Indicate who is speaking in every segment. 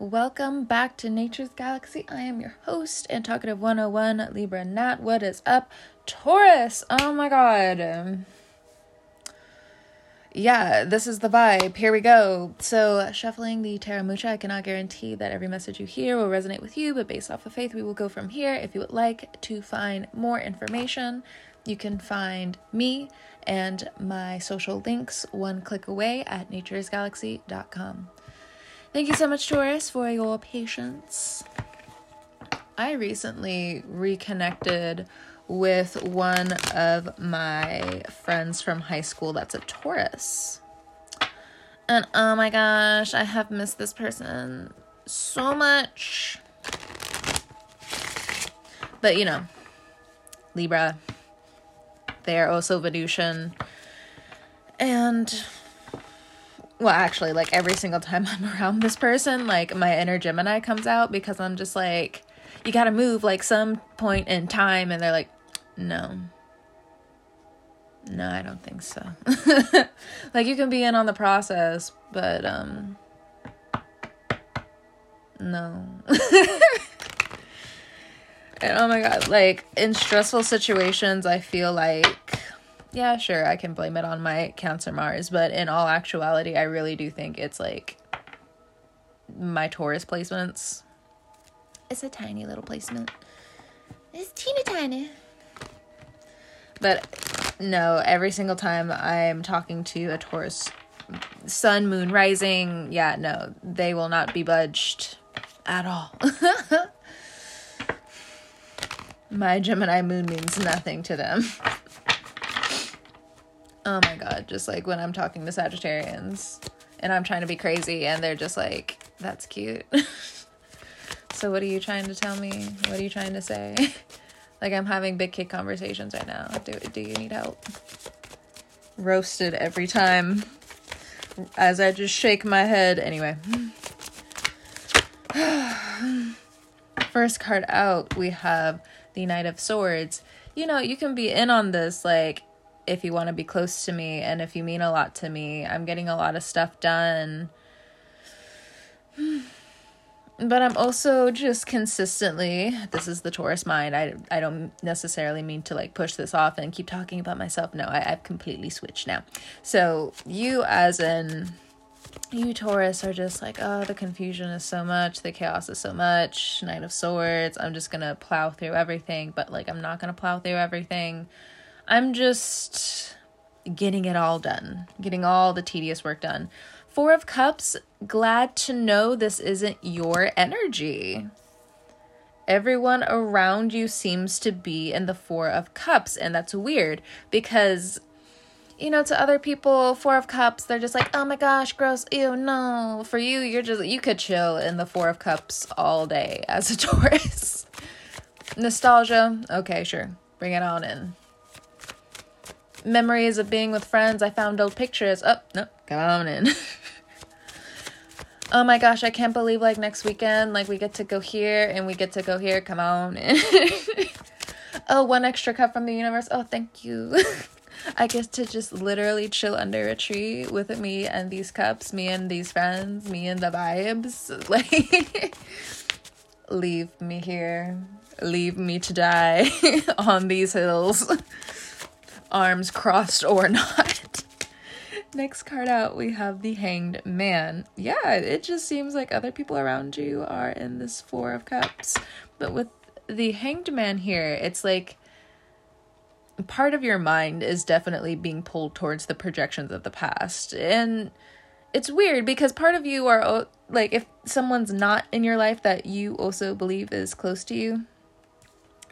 Speaker 1: Welcome back to Nature's Galaxy. I am your host and talkative 101 Libra Nat. What is up, Taurus? Oh my god. Yeah, this is the vibe. Here we go. So, shuffling the Tarot Mucha, I cannot guarantee that every message you hear will resonate with you, but based off of faith, we will go from here. If you would like to find more information, you can find me and my social links one click away at naturesgalaxy.com. Thank you so much, Taurus, for your patience. I recently reconnected with one of my friends from high school that's a Taurus. And oh my gosh, I have missed this person so much. But you know, Libra, they are also Venusian. And well, actually, like every single time I'm around this person, like my inner Gemini comes out because I'm just like, you gotta move like some point in time. And they're like, no. No, I don't think so. like you can be in on the process, but um no. and oh my god, like in stressful situations, I feel like yeah, sure, I can blame it on my Cancer Mars, but in all actuality, I really do think it's like my Taurus placements. It's a tiny little placement. It's teeny tiny. But no, every single time I'm talking to a Taurus sun, moon, rising, yeah, no, they will not be budged at all. My Gemini moon means nothing to them. oh my god, just like when I'm talking to Sagittarians and I'm trying to be crazy and they're just like, that's cute. so, what are you trying to tell me? What are you trying to say? Like I'm having big kid conversations right now. Do do you need help? Roasted every time as I just shake my head. Anyway. First card out, we have the Knight of Swords. You know, you can be in on this like if you want to be close to me and if you mean a lot to me. I'm getting a lot of stuff done but I'm also just consistently this is the Taurus mind. I I don't necessarily mean to like push this off and keep talking about myself. No, I, I've completely switched now. So you as in you Taurus are just like, oh, the confusion is so much, the chaos is so much, Knight of Swords. I'm just gonna plow through everything, but like I'm not gonna plow through everything. I'm just getting it all done, getting all the tedious work done. Four of Cups, glad to know this isn't your energy. Everyone around you seems to be in the Four of Cups, and that's weird because, you know, to other people, Four of Cups, they're just like, oh my gosh, gross, ew, no. For you, you're just, you could chill in the Four of Cups all day as a Taurus. Nostalgia, okay, sure, bring it on in memories of being with friends. I found old pictures. Oh, no, come on in. oh my gosh, I can't believe like next weekend, like we get to go here and we get to go here. Come on. in. oh, one extra cup from the universe. Oh, thank you. I get to just literally chill under a tree with me and these cups, me and these friends, me and the vibes. Like, leave me here. Leave me to die on these hills. Arms crossed or not. Next card out, we have the Hanged Man. Yeah, it just seems like other people around you are in this Four of Cups. But with the Hanged Man here, it's like part of your mind is definitely being pulled towards the projections of the past. And it's weird because part of you are like, if someone's not in your life that you also believe is close to you,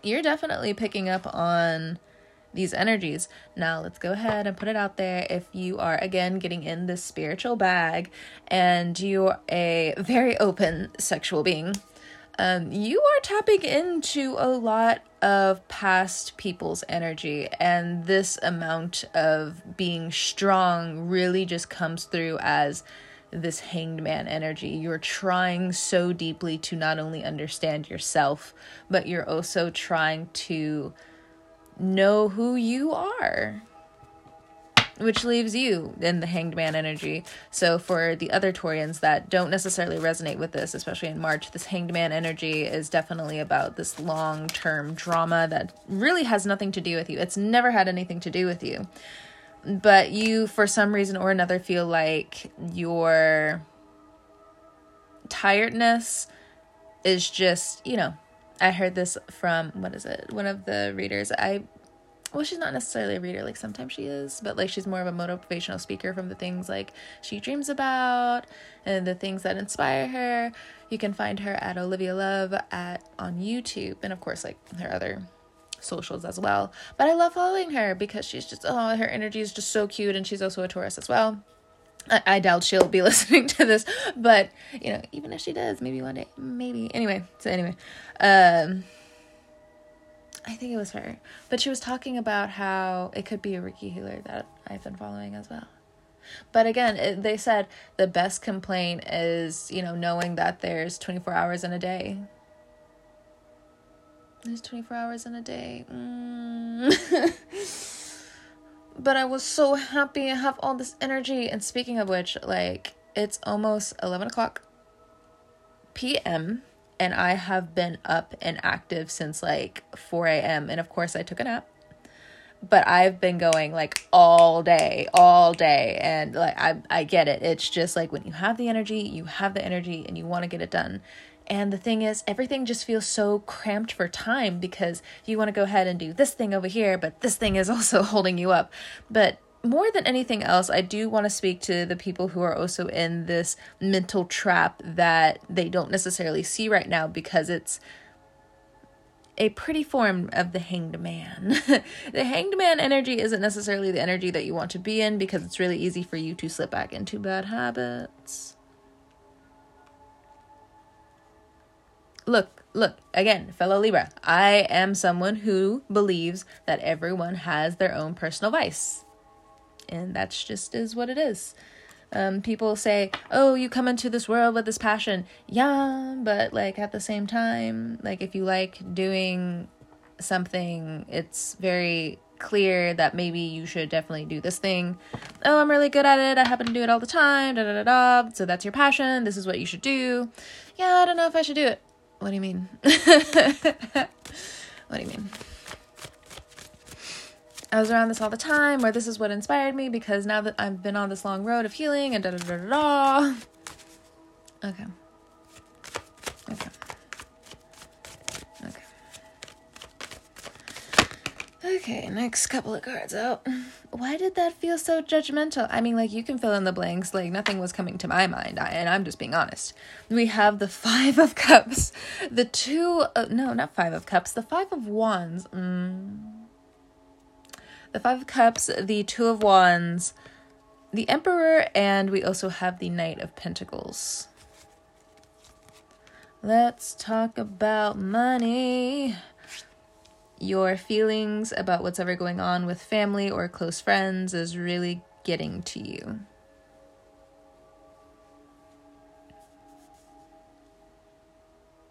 Speaker 1: you're definitely picking up on these energies. Now, let's go ahead and put it out there. If you are again getting in this spiritual bag and you're a very open sexual being, um, you are tapping into a lot of past people's energy, and this amount of being strong really just comes through as this hanged man energy. You're trying so deeply to not only understand yourself, but you're also trying to know who you are. which leaves you in the hanged man energy. So for the other Taurians that don't necessarily resonate with this, especially in March, this hanged man energy is definitely about this long-term drama that really has nothing to do with you. It's never had anything to do with you. But you for some reason or another feel like your tiredness is just, you know, I heard this from what is it? One of the readers. I well, she's not necessarily a reader, like sometimes she is, but like she's more of a motivational speaker from the things like she dreams about and the things that inspire her. You can find her at Olivia Love at on YouTube and of course like her other socials as well. But I love following her because she's just oh her energy is just so cute and she's also a Taurus as well. I, I doubt she'll be listening to this, but you know, even if she does, maybe one day, maybe. Anyway, so anyway, um I think it was her. But she was talking about how it could be a Reiki healer that I've been following as well. But again, it, they said the best complaint is, you know, knowing that there's 24 hours in a day. There's 24 hours in a day. Mm. but I was so happy I have all this energy. And speaking of which, like, it's almost 11 o'clock p.m and I have been up and active since like 4 a.m. And of course, I took a nap. But I've been going like all day, all day. And like, I, I get it. It's just like when you have the energy, you have the energy and you want to get it done. And the thing is, everything just feels so cramped for time because you want to go ahead and do this thing over here, but this thing is also holding you up. But more than anything else, I do want to speak to the people who are also in this mental trap that they don't necessarily see right now because it's a pretty form of the hanged man. the hanged man energy isn't necessarily the energy that you want to be in because it's really easy for you to slip back into bad habits. Look, look, again, fellow Libra, I am someone who believes that everyone has their own personal vice and that's just is what it is. Um, people say, "Oh, you come into this world with this passion." Yeah, but like at the same time, like if you like doing something, it's very clear that maybe you should definitely do this thing. Oh, I'm really good at it. I happen to do it all the time. Da da da da. So that's your passion. This is what you should do. Yeah, I don't know if I should do it. What do you mean? what do you mean? I was around this all the time, or this is what inspired me because now that I've been on this long road of healing and da da da da. Okay. Okay. Okay. Okay, next couple of cards out. Why did that feel so judgmental? I mean, like, you can fill in the blanks, like, nothing was coming to my mind, and I'm just being honest. We have the Five of Cups, the Two, of, no, not Five of Cups, the Five of Wands. Mm the Five of Cups, the Two of Wands, the Emperor, and we also have the Knight of Pentacles. Let's talk about money. Your feelings about what's ever going on with family or close friends is really getting to you.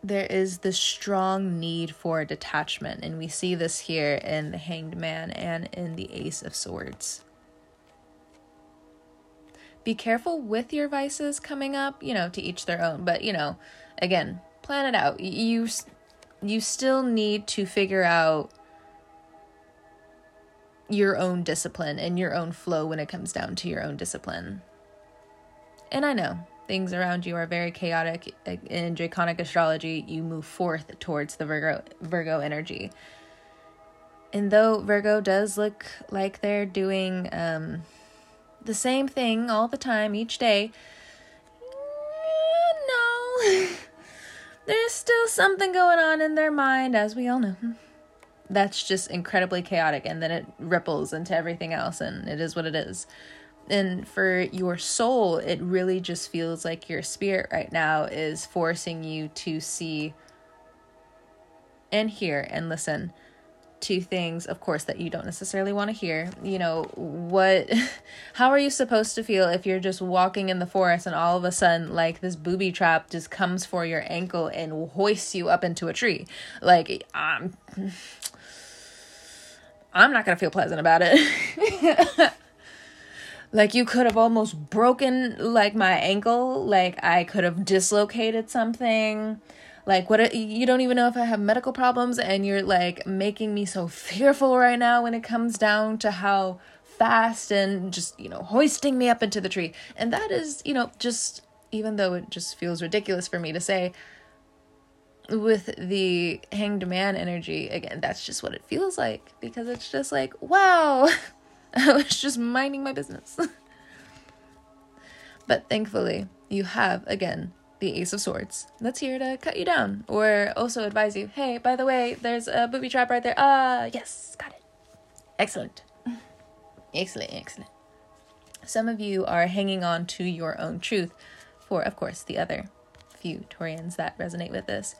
Speaker 1: there is this strong need for detachment, and we see this here in the Hanged Man and in the Ace of Swords. Be careful with your vices coming up, you know, to each their own, but you know, again, plan it out. You you still need to figure out your own discipline and your own flow when it comes down to your own discipline. And I know things around you are very chaotic. In draconic astrology you move forth towards the virgo virgo energy. And though virgo does look like they're doing um, the same thing all the time each day no there's still something going on in their mind as we all know. That's just incredibly chaotic and then it ripples into everything else and it is what it is. And for your soul, it really just feels like your spirit right now is forcing you to see and hear and listen to things, of course, that you don't necessarily want to hear. You know, what, how are you supposed to feel if you're just walking in the forest and all of a sudden, like, this booby trap just comes for your ankle and hoists you up into a tree? Like, I'm, I'm not to feel pleasant about it. like you could have almost broken like my ankle like i could have dislocated something like what you don't even know if i have medical problems and you're like making me so fearful right now when it comes down to how fast and just you know hoisting me up into the tree and that is you know just even though it just feels ridiculous for me to say with the hanged man energy again that's just what it feels like because it's just like wow I was just minding my business. but thankfully, you have, again, the Ace of Swords that's here to cut you down or also advise you hey, by the way, there's a booby trap right there. Ah, uh, yes, got it. Excellent. Excellent, excellent. Some of you are hanging on to your own truth for, of course, the other few Taurians that resonate with this.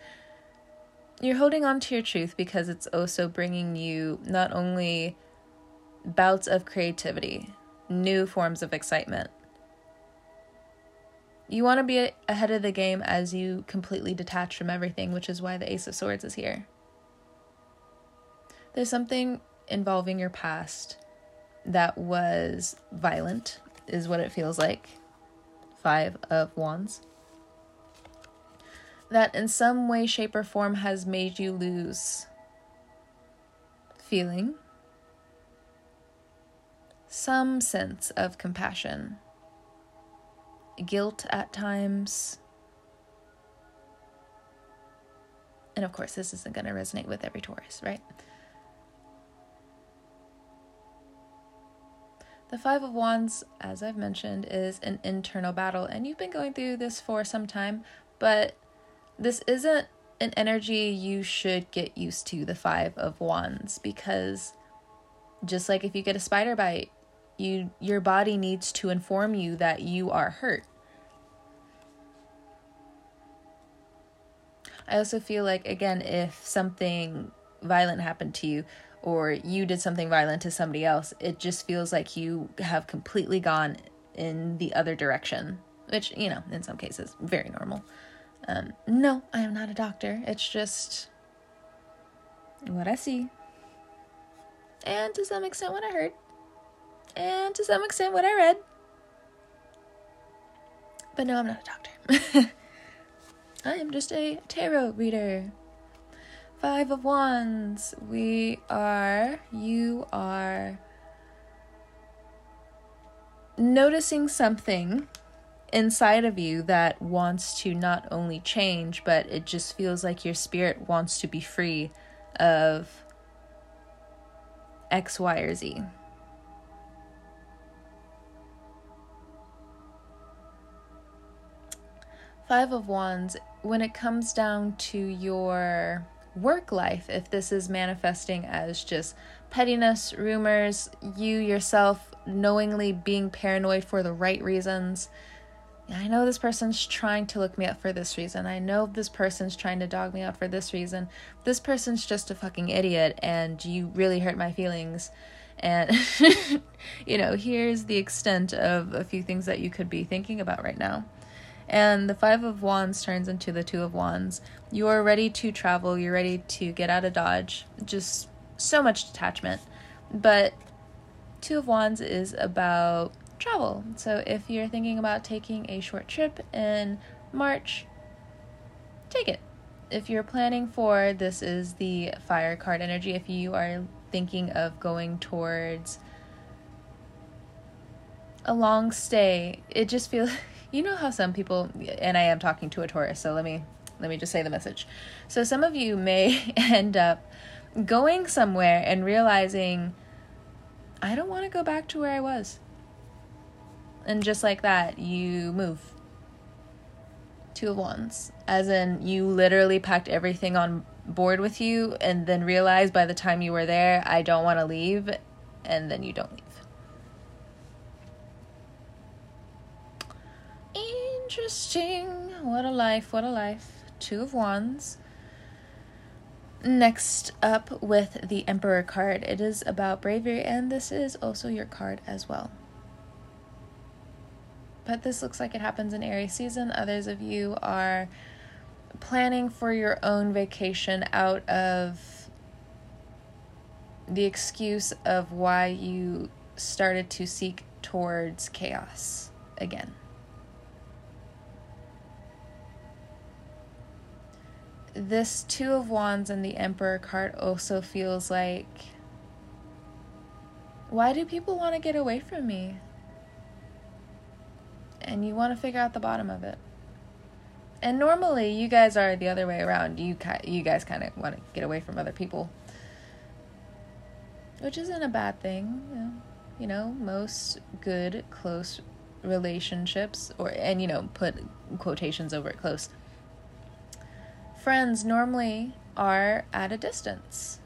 Speaker 1: You're holding on to your truth because it's also bringing you not only bouts of creativity, new forms of excitement. You want to be ahead of the game as you completely detach from everything, which is why the Ace of Swords is here. There's something involving your past that was violent, is what it feels like. Five of Wands. That in some way, shape, or form has made you lose feeling, some sense of compassion, guilt at times. And of course, this isn't going to resonate with every Taurus, right? The Five of Wands, as I've mentioned, is an internal battle, and you've been going through this for some time, but this isn't an energy you should get used to, the Five of Wands, because just like if you get a spider bite, you your body needs to inform you that you are hurt. I also feel like again if something violent happened to you or you did something violent to somebody else, it just feels like you have completely gone in the other direction, which, you know, in some cases, very normal. Um, no, I am not a doctor. It's just what I see. And to some extent, what I heard and to some extent what I read. But no, I'm not a doctor. I am just a tarot reader. Five of Wands. We are, you are noticing something inside of you that wants to not only change, but it just feels like your spirit wants to be free of X, Y, or Z. Five of Wands, when it comes down to your work life, if this is manifesting as just pettiness, rumors, you yourself knowingly being paranoid for the right reasons. I know this person's trying to look me up for this reason. I know this person's trying to dog me out for this reason. This person's just a fucking idiot and you really hurt my feelings. And, you know, here's the extent of a few things that you could be thinking about right now and the Five of Wands turns into the Two of Wands. You are ready to travel, you're ready to get out of Dodge. Just so much detachment. But Two of Wands is about travel. So if you're thinking about taking a short trip in March, take it. If you're planning for, this is the fire card energy. If you are thinking of going towards a long stay, it just feels you know how some people and I am talking to a Taurus, so let me let me just say the message. So some of you may end up going somewhere and realizing I don't want to go back to where I was. And just like that, you move. Two of Wands. As in, you literally packed everything on board with you and then realized by the time you were there, I don't want to leave, and then you don't leave. Interesting. What a life, what a life. Two of Wands. Next up with the Emperor card. It is about bravery, and this is also your card as well. But this looks like it happens in Aries season. Others of you are planning for your own vacation out of the excuse of why you started to seek towards chaos again. This Two of Wands and the Emperor card also feels like why do people want to get away from me? And you want to figure out the bottom of it. And normally you guys are the other way around. You you guys kind of want to get away from other people. Which isn't a bad thing. You know, most good close relationships or and you know put quotations over it close friends normally are at a distance.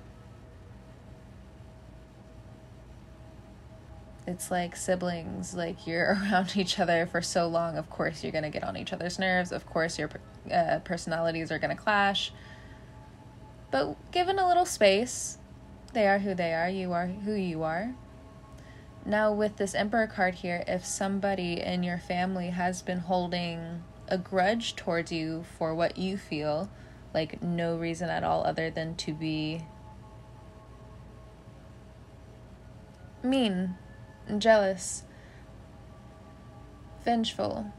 Speaker 1: It's like siblings like you're around each other for so long. Of course you're going to get on each other's nerves. Of course your uh, personalities are going to clash. But given a little space they are who they are. You are who you are. Now with this emperor card here if somebody in your family has been holding a grudge towards you for what you feel like no reason at all other than to be mean jealous, vengeful.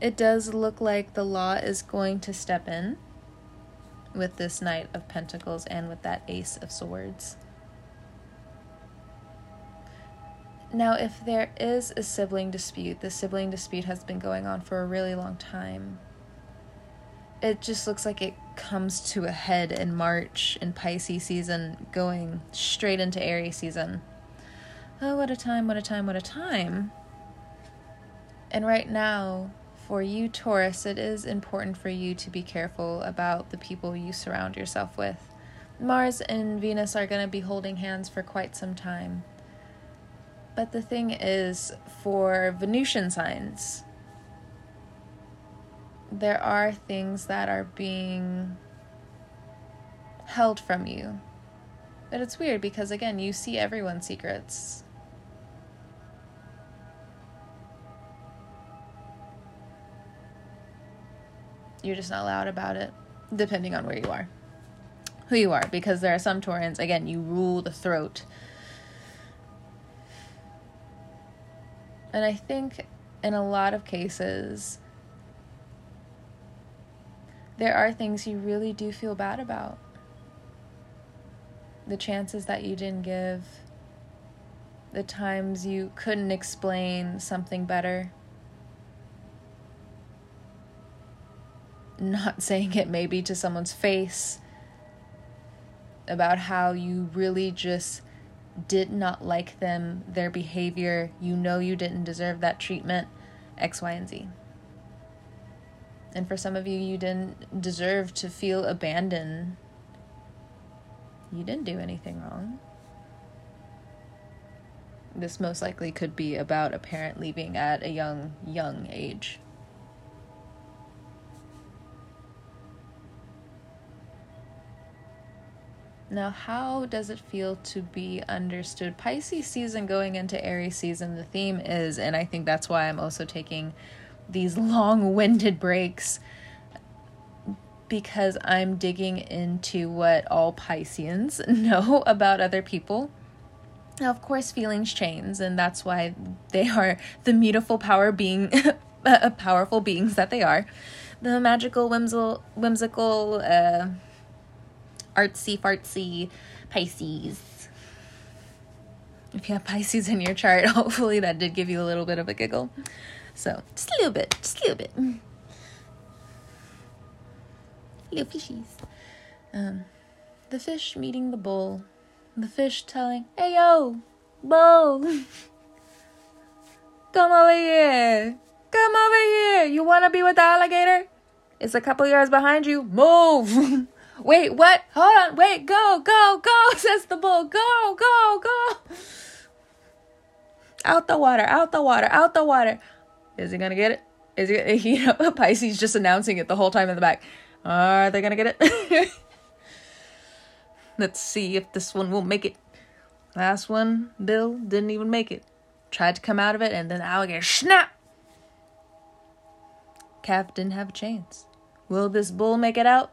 Speaker 1: It does look like the law is going to step in with this Knight of Pentacles and with that Ace of Swords. Now, if there is a sibling dispute, the sibling dispute has been going on for a really long time. It just looks like it comes to a head in March in Pisces season, going straight into Aries season. Oh, what a time, what a time, what a time. And right now, for you, Taurus, it is important for you to be careful about the people you surround yourself with. Mars and Venus are going to be holding hands for quite some time. But the thing is, for Venusian signs, there are things that are being held from you. But it's weird because, again, you see everyone's secrets. You're just not loud about it, depending on where you are, who you are, because there are some Taurans, again, you rule the throat And I think in a lot of cases, there are things you really do feel bad about. The chances that you didn't give, the times you couldn't explain something better. Not saying it maybe to someone's face about how you really just did not like them, their behavior, you know you didn't deserve that treatment, X, Y, and Z. And for some of you, you didn't deserve to feel abandoned. You didn't do anything wrong. This most likely could be about a parent leaving at a young, young age. Now, how does it feel to be understood? Pisces season going into Aries season, the theme is, and I think that's why I'm also taking these long winded breaks because I'm digging into what all Pisceans know about other people. Now, of course, feelings change, and that's why they are the beautiful power being, powerful beings that they are. The magical, whimsical, whimsical, uh, artsy fartsy Pisces. If you have Pisces in your chart, hopefully that did give you a little bit of a giggle. So, just a little bit, just a little bit. Little fishies. Um, the fish meeting the bull. The fish telling, hey yo, bull, come over here. Come over here. You want to be with the alligator? It's a couple yards behind you. Move. Wait, what? Hold on. Wait, go, go, go, says the bull. Go, go, go. Out the water, out the water, out the water. Is he gonna get it? Is he, you know, Pisces just announcing it the whole time in the back. Are they gonna get it? Let's see if this one will make it. Last one, Bill didn't even make it. Tried to come out of it, and then alligator snap. Calf didn't have a chance. Will this bull make it out?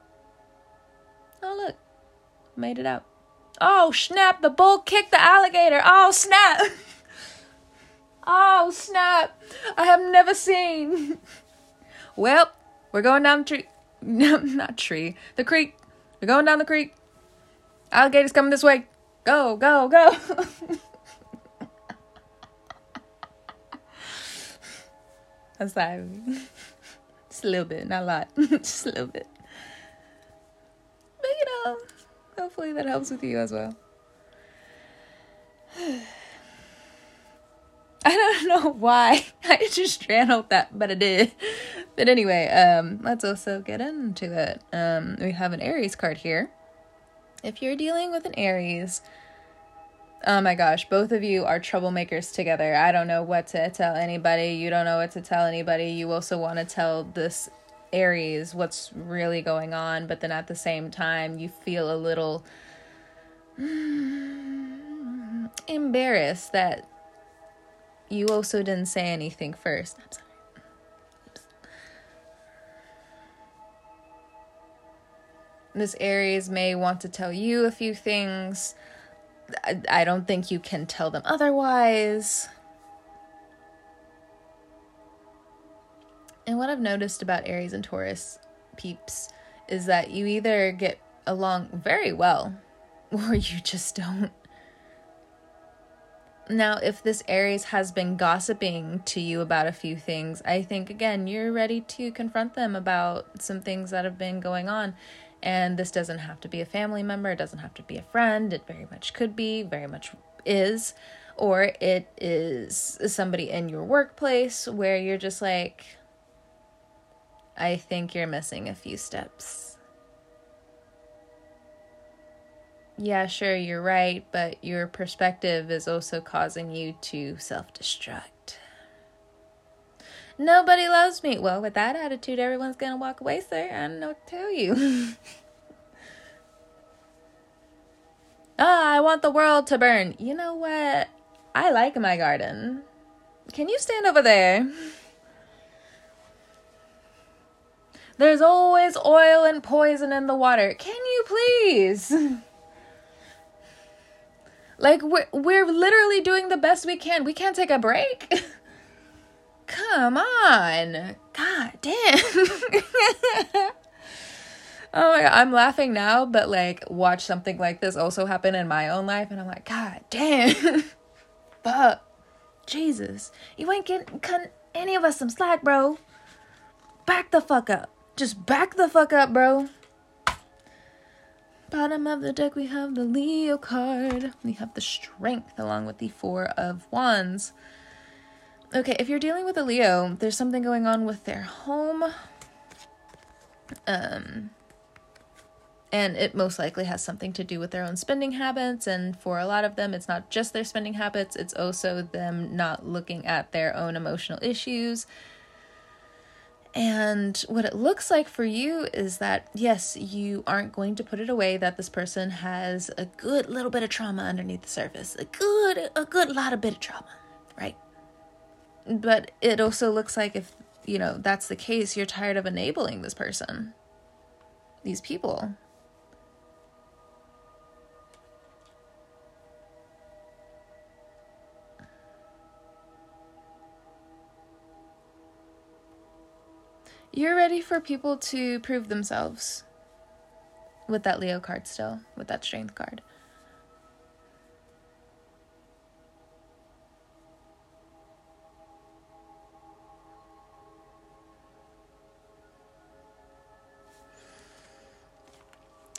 Speaker 1: Oh, look. Made it out. Oh, snap. The bull kicked the alligator. Oh, snap. oh, snap. I have never seen. well, we're going down the tree. No, not tree. The creek. We're going down the creek. Alligator's coming this way. Go, go, go. I'm sorry. Just a little bit, not a lot. Just a little bit. You know, hopefully that helps with you as well. I don't know why. I just channeled that, but I did. But anyway, um, let's also get into it. Um, we have an Aries card here. If you're dealing with an Aries, oh my gosh, both of you are troublemakers together. I don't know what to tell anybody. You don't know what to tell anybody. You also want to tell this Aries what's really going on, but then at the same time, you feel a little embarrassed that you also didn't say anything first. I'm sorry. This Aries may want to tell you a few things. I, I don't think you can tell them otherwise. And what I've noticed about Aries and Taurus peeps is that you either get along very well or you just don't. Now, if this Aries has been gossiping to you about a few things, I think again, you're ready to confront them about some things that have been going on. And this doesn't have to be a family member, it doesn't have to be a friend, it very much could be, very much is. Or it is somebody in your workplace where you're just like, I think you're missing a few steps. yeah, sure, you're right, but your perspective is also causing you to self destruct. Nobody loves me. Well, with that attitude, everyone's going to walk away, sir. I don't know what to tell you. ah, I want the world to burn. You know what? I like my garden. Can you stand over there? There's always oil and poison in the water. Can you please? Like we're we're literally doing the best we can. We can't take a break. Come on. God damn. oh my god, I'm laughing now, but like watch something like this also happen in my own life and I'm like, God damn. Fuck. Jesus. You ain't getting any of us some slack, bro. Back the fuck up. Just back the fuck up, bro. Bottom of the deck, we have the Leo card. We have the Strength along with the Four of Wands. Okay, if you're dealing with a Leo, there's something going on with their home. Um, and it most likely has something to do with their own spending habits. And for a lot of them, it's not just their spending habits, it's also them not looking at their own emotional issues and what it looks like for you is that, yes, you aren't going to put it away that this person has a good little bit of trauma underneath the surface, a good, a good lot of bit of trauma, right? But it also looks like if, you know, that's the case, you're tired of enabling this person, these people, You're ready for people to prove themselves with that Leo card still, with that strength card.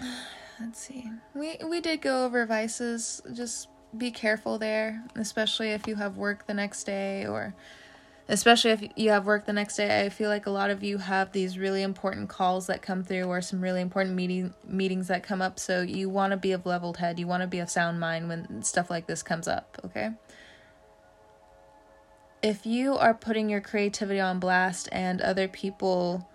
Speaker 1: Let's see. We we did go over vices. Just be careful there, especially if you have work the next day or especially if you have work the next day i feel like a lot of you have these really important calls that come through or some really important meeting meetings that come up. So you want to be of leveled head. You want to be of sound mind when stuff like this comes up okay? If you are putting your creativity on blast and other people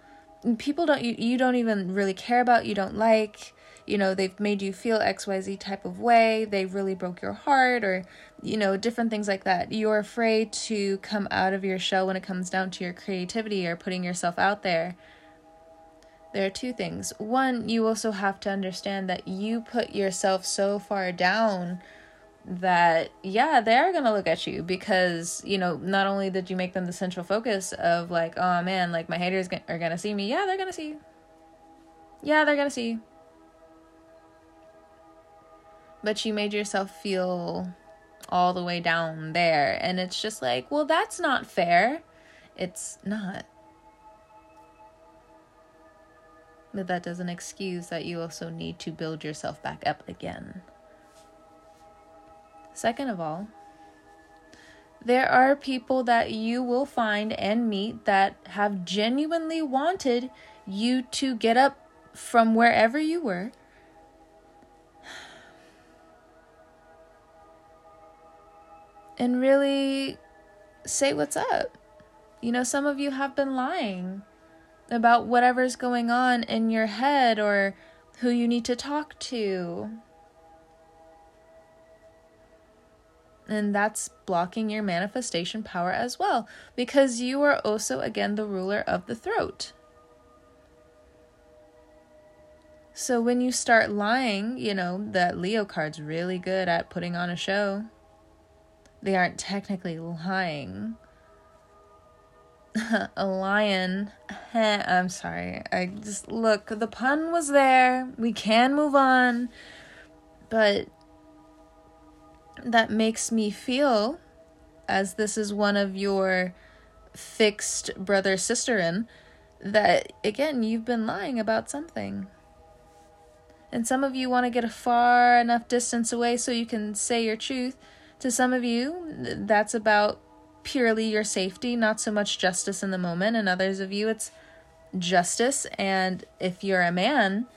Speaker 1: people don't you, you don't even really care about you don't like you know they've made you feel xyz type of way they really broke your heart or you know different things like that. You're afraid to come out of your shell when it comes down to your creativity or putting yourself out there. There are two things. One, you also have to understand that you put yourself so far down that yeah they are gonna look at you because you know not only did you make them the central focus of like oh man like my haters are gonna see me. Yeah they're gonna see you. Yeah they're gonna see you but you made yourself feel all the way down there. And it's just like well that's not fair. It's not. But that doesn't excuse that you also need to build yourself back up again. Second of all, there are people that you will find and meet that have genuinely wanted you to get up from wherever you were. And really say what's up. You know, some of you have been lying about whatever's going on in your head or who you need to talk to. And that's blocking your manifestation power as well, because you are also, again, the ruler of the throat. So when you start lying, you know, that Leo card's really good at putting on a show. They aren't technically lying. a lion. I'm sorry. I just look, the pun was there. We can move on. But that makes me feel, as this is one of your fixed brother sister in, that again, you've been lying about something. And some of you want to get a far enough distance away so you can say your truth. To some of you, that's about purely your safety, not so much justice in the moment. And others of you, it's justice. And if you're a man,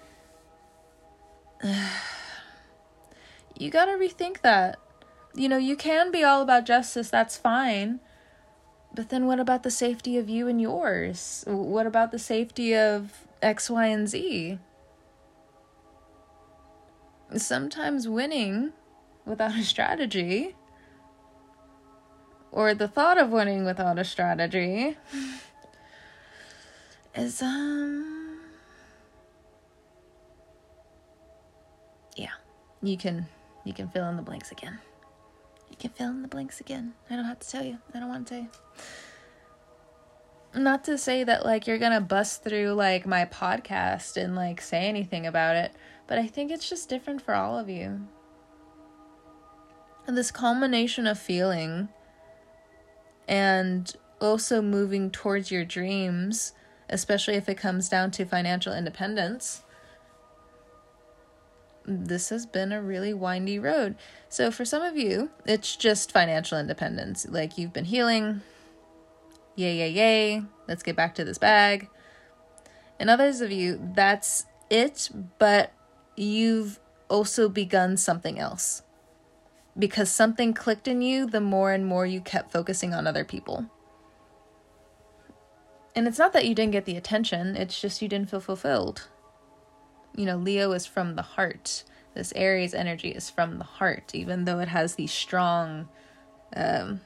Speaker 1: you got to rethink that you know, you can be all about justice, that's fine. But then what about the safety of you and yours? What about the safety of X, Y, and Z? Sometimes winning without a strategy, or the thought of winning without a strategy, is, um, yeah, you can, you can fill in the blanks again. You can fill in the blanks again. I don't have to tell you. I don't want to tell you. Not to say that like you're gonna bust through like my podcast and like say anything about it, but I think it's just different for all of you. This culmination of feeling and also moving towards your dreams, especially if it comes down to financial independence this has been a really windy road. So, for some of you, it's just financial independence. Like you've been healing. Yay, yay, yay. Let's get back to this bag. And others of you, that's it, but you've also begun something else. Because something clicked in you the more and more you kept focusing on other people. And it's not that you didn't get the attention, it's just you didn't feel fulfilled you know, Leo is from the heart. This Aries energy is from the heart, even though it has these strong um,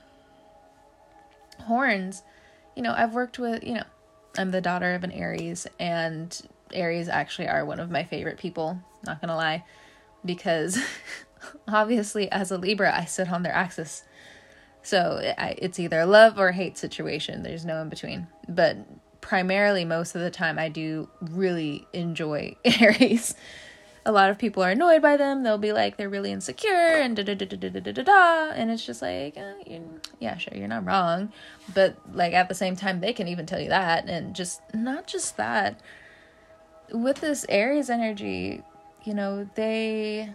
Speaker 1: horns. You know, I've worked with, you know, I'm the daughter of an Aries, and Aries actually are one of my favorite people, not gonna lie, because obviously, as a Libra, I sit on their axis. So it's either love or hate situation. There's no in between. But primarily most of the time I do really enjoy Aries. A lot of people are annoyed by them. They'll be like they're really insecure and da da da da da da da da, and it's just like, uh, yeah, sure, you're not wrong, but like at the same time, they can even tell you that, and just not just that. With this Aries energy, you know, they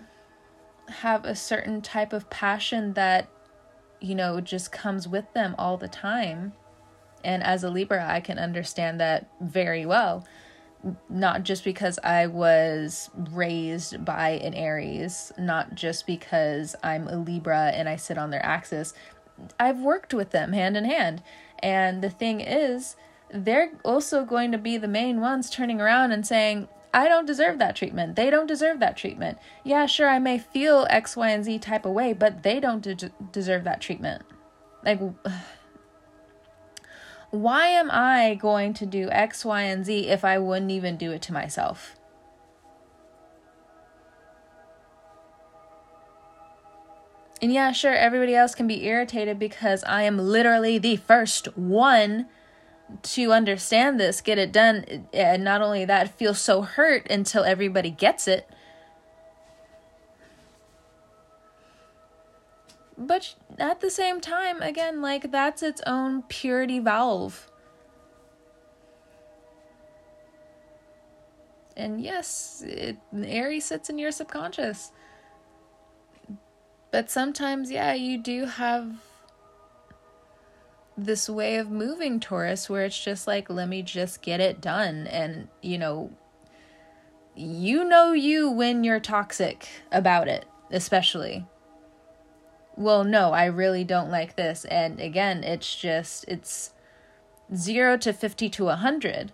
Speaker 1: have a certain type of passion that, you know, just comes with them all the time and as a Libra, I can understand that very well. Not just because I was raised by an Aries, not just because I'm a Libra and I sit on their axis. I've worked with them hand in hand. And the thing is, they're also going to be the main ones turning around and saying, I don't deserve that treatment. They don't deserve that treatment. Yeah, sure, I may feel X, Y, and Z type of way, but they don't de- deserve that treatment. Like, Why am I going to do X, Y, and Z if I wouldn't even do it to myself? And yeah, sure, everybody else can be irritated because I am literally the first one to understand this, get it done. And not only that, feel so hurt until everybody gets it. But at the same time, again, like that's its own purity valve. And yes, it, Aries sits in your subconscious. But sometimes, yeah, you do have this way of moving Taurus where it's just like, let me just get it done. And, you know, you know you when you're toxic about it, especially. Well, no, I really don't like this. And again, it's just, it's 0 to 50 to 100.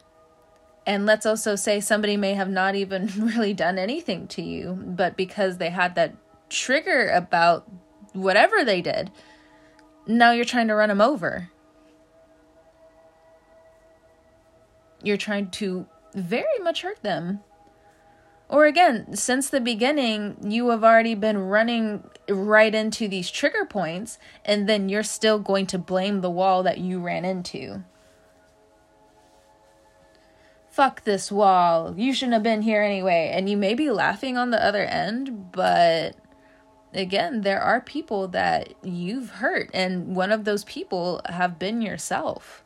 Speaker 1: And let's also say somebody may have not even really done anything to you, but because they had that trigger about whatever they did. Now you're trying to run them over. You're trying to very much hurt them. Or again, since the beginning, you have already been running right into these trigger points, and then you're still going to blame the wall that you ran into. Fuck this wall. You shouldn't have been here anyway. And you may be laughing on the other end, but again, there are people that you've hurt, and one of those people have been yourself.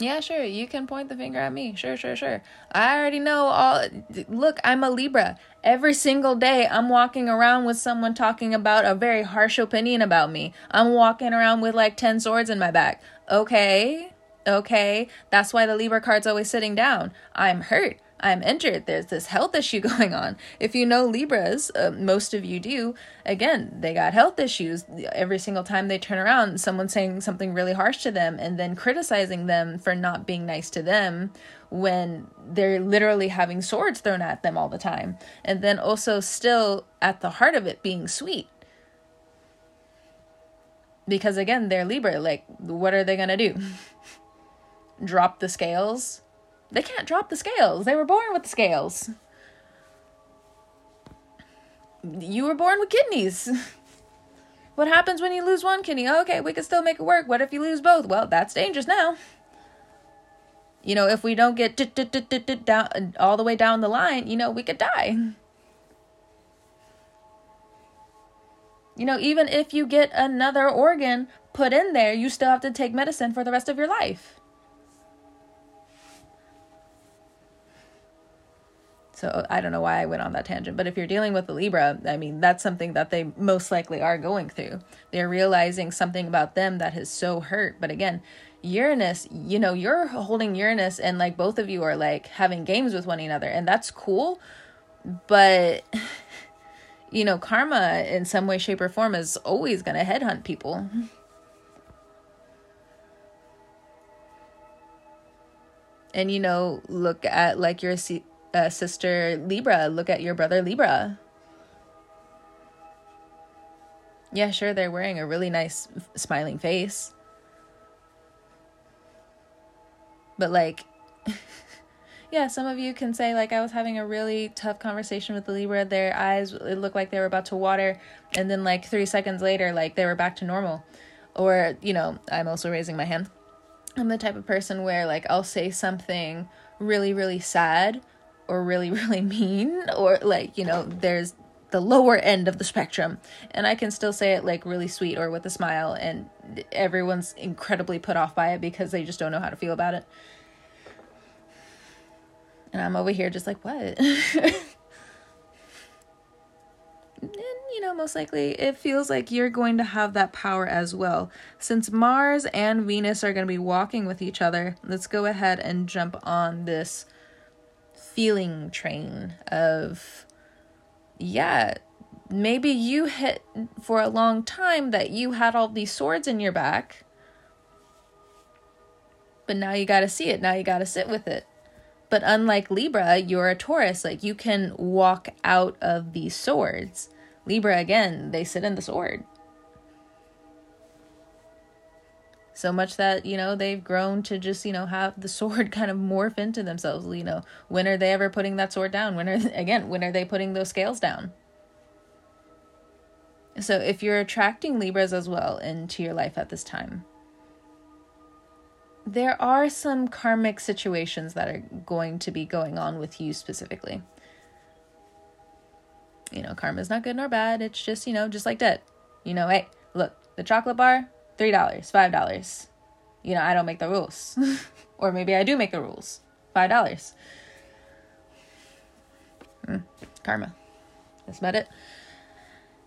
Speaker 1: Yeah, sure. You can point the finger at me. Sure, sure, sure. I already know all. Look, I'm a Libra. Every single day, I'm walking around with someone talking about a very harsh opinion about me. I'm walking around with like 10 swords in my back. Okay, okay. That's why the Libra card's always sitting down. I'm hurt. I'm injured. There's this health issue going on. If you know Libras, uh, most of you do, again, they got health issues. Every single time they turn around, someone's saying something really harsh to them and then criticizing them for not being nice to them when they're literally having swords thrown at them all the time. And then also, still at the heart of it, being sweet. Because again, they're Libra. Like, what are they going to do? Drop the scales? They can't drop the scales. They were born with the scales. You were born with kidneys. What happens when you lose one kidney? Okay, we can still make it work. What if you lose both? Well, that's dangerous now. You know, if we don't get down all the way down the line, you know, we could die. You know, even if you get another organ put in there, you still have to take medicine for the rest of your life. So I don't know why I went on that tangent, but if you're dealing with a Libra, I mean, that's something that they most likely are going through. They're realizing something about them that has so hurt. But again, Uranus, you know, you're holding Uranus and like both of you are like having games with one another, and that's cool. But you know, karma in some way, shape, or form is always going to headhunt people. And you know, look at like your uh, sister Libra, look at your brother Libra. Yeah, sure, they're wearing a really nice smiling face. But, like, yeah, some of you can say, like, I was having a really tough conversation with the Libra. Their eyes, it looked like they were about to water. And then, like, three seconds later, like, they were back to normal. Or, you know, I'm also raising my hand. I'm the type of person where, like, I'll say something really, really sad or really, really mean, or like, you know, there's the lower end of the spectrum. And I can still say it like really sweet or with a smile, and everyone's incredibly put off by it because they just don't know how to feel about it. And I'm over here just like, what? and, you know, most likely it feels like you're going to have that power as well. Since Mars and Venus are going to be walking with each other, let's go ahead and jump on this feeling train of, yeah, maybe you hit for a long time that you had all these swords in your back, but now you got to see it. Now you got to sit with it. But unlike Libra, you're a Taurus. Like you can walk out of these swords. Libra, again, they sit in the sword. So much that, you know, they've grown to just, you know, have the sword kind of morph into themselves. You know, when are they ever putting that sword down? When are, again, when are they putting those scales down? So if you're attracting Libras as well into your life at this time, there are some karmic situations that are going to be going on with you specifically. You know, karma is not good nor bad. It's just, you know, just like debt. You know, hey, look, the chocolate bar, $3, $5. You know, I don't make the rules. or maybe I do make the rules. $5. Mm, karma. That's about it.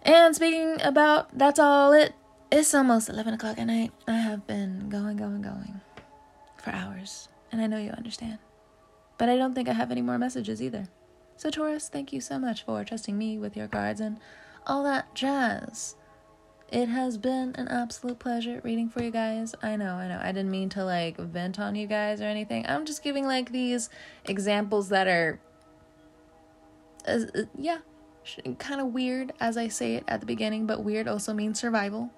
Speaker 1: And speaking about that's all it, it's almost 11 o'clock at night. I have been going, going, going for hours, and I know you understand. But I don't think I have any more messages either. So, Taurus, thank you so much for trusting me with your cards and all that jazz. It has been an absolute pleasure reading for you guys. I know, I know. I didn't mean to like vent on you guys or anything. I'm just giving like these examples that are, uh, uh yeah, kind of weird as I say it at the beginning, but weird also means survival.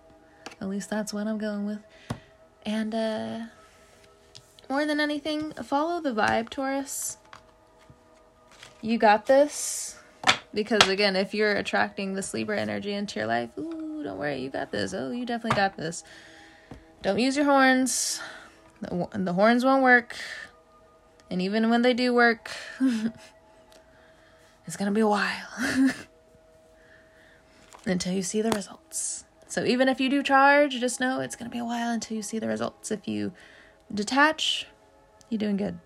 Speaker 1: At least that's what I'm going with. And, uh, more than anything, follow the vibe, Taurus. You got this. Because again, if you're attracting this Libra energy into your life, ooh, don't worry, you got this. Oh, you definitely got this. Don't use your horns. The, the horns won't work. And even when they do work, it's going to be a while until you see the results. So even if you do charge, just know it's going to be a while until you see the results. If you detach, you're doing good.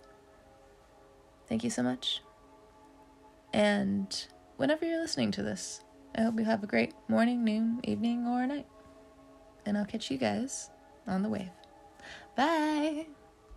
Speaker 1: Thank you so much. And whenever you're listening to this, I hope you have a great morning, noon, evening, or night. And I'll catch you guys on the wave. Bye.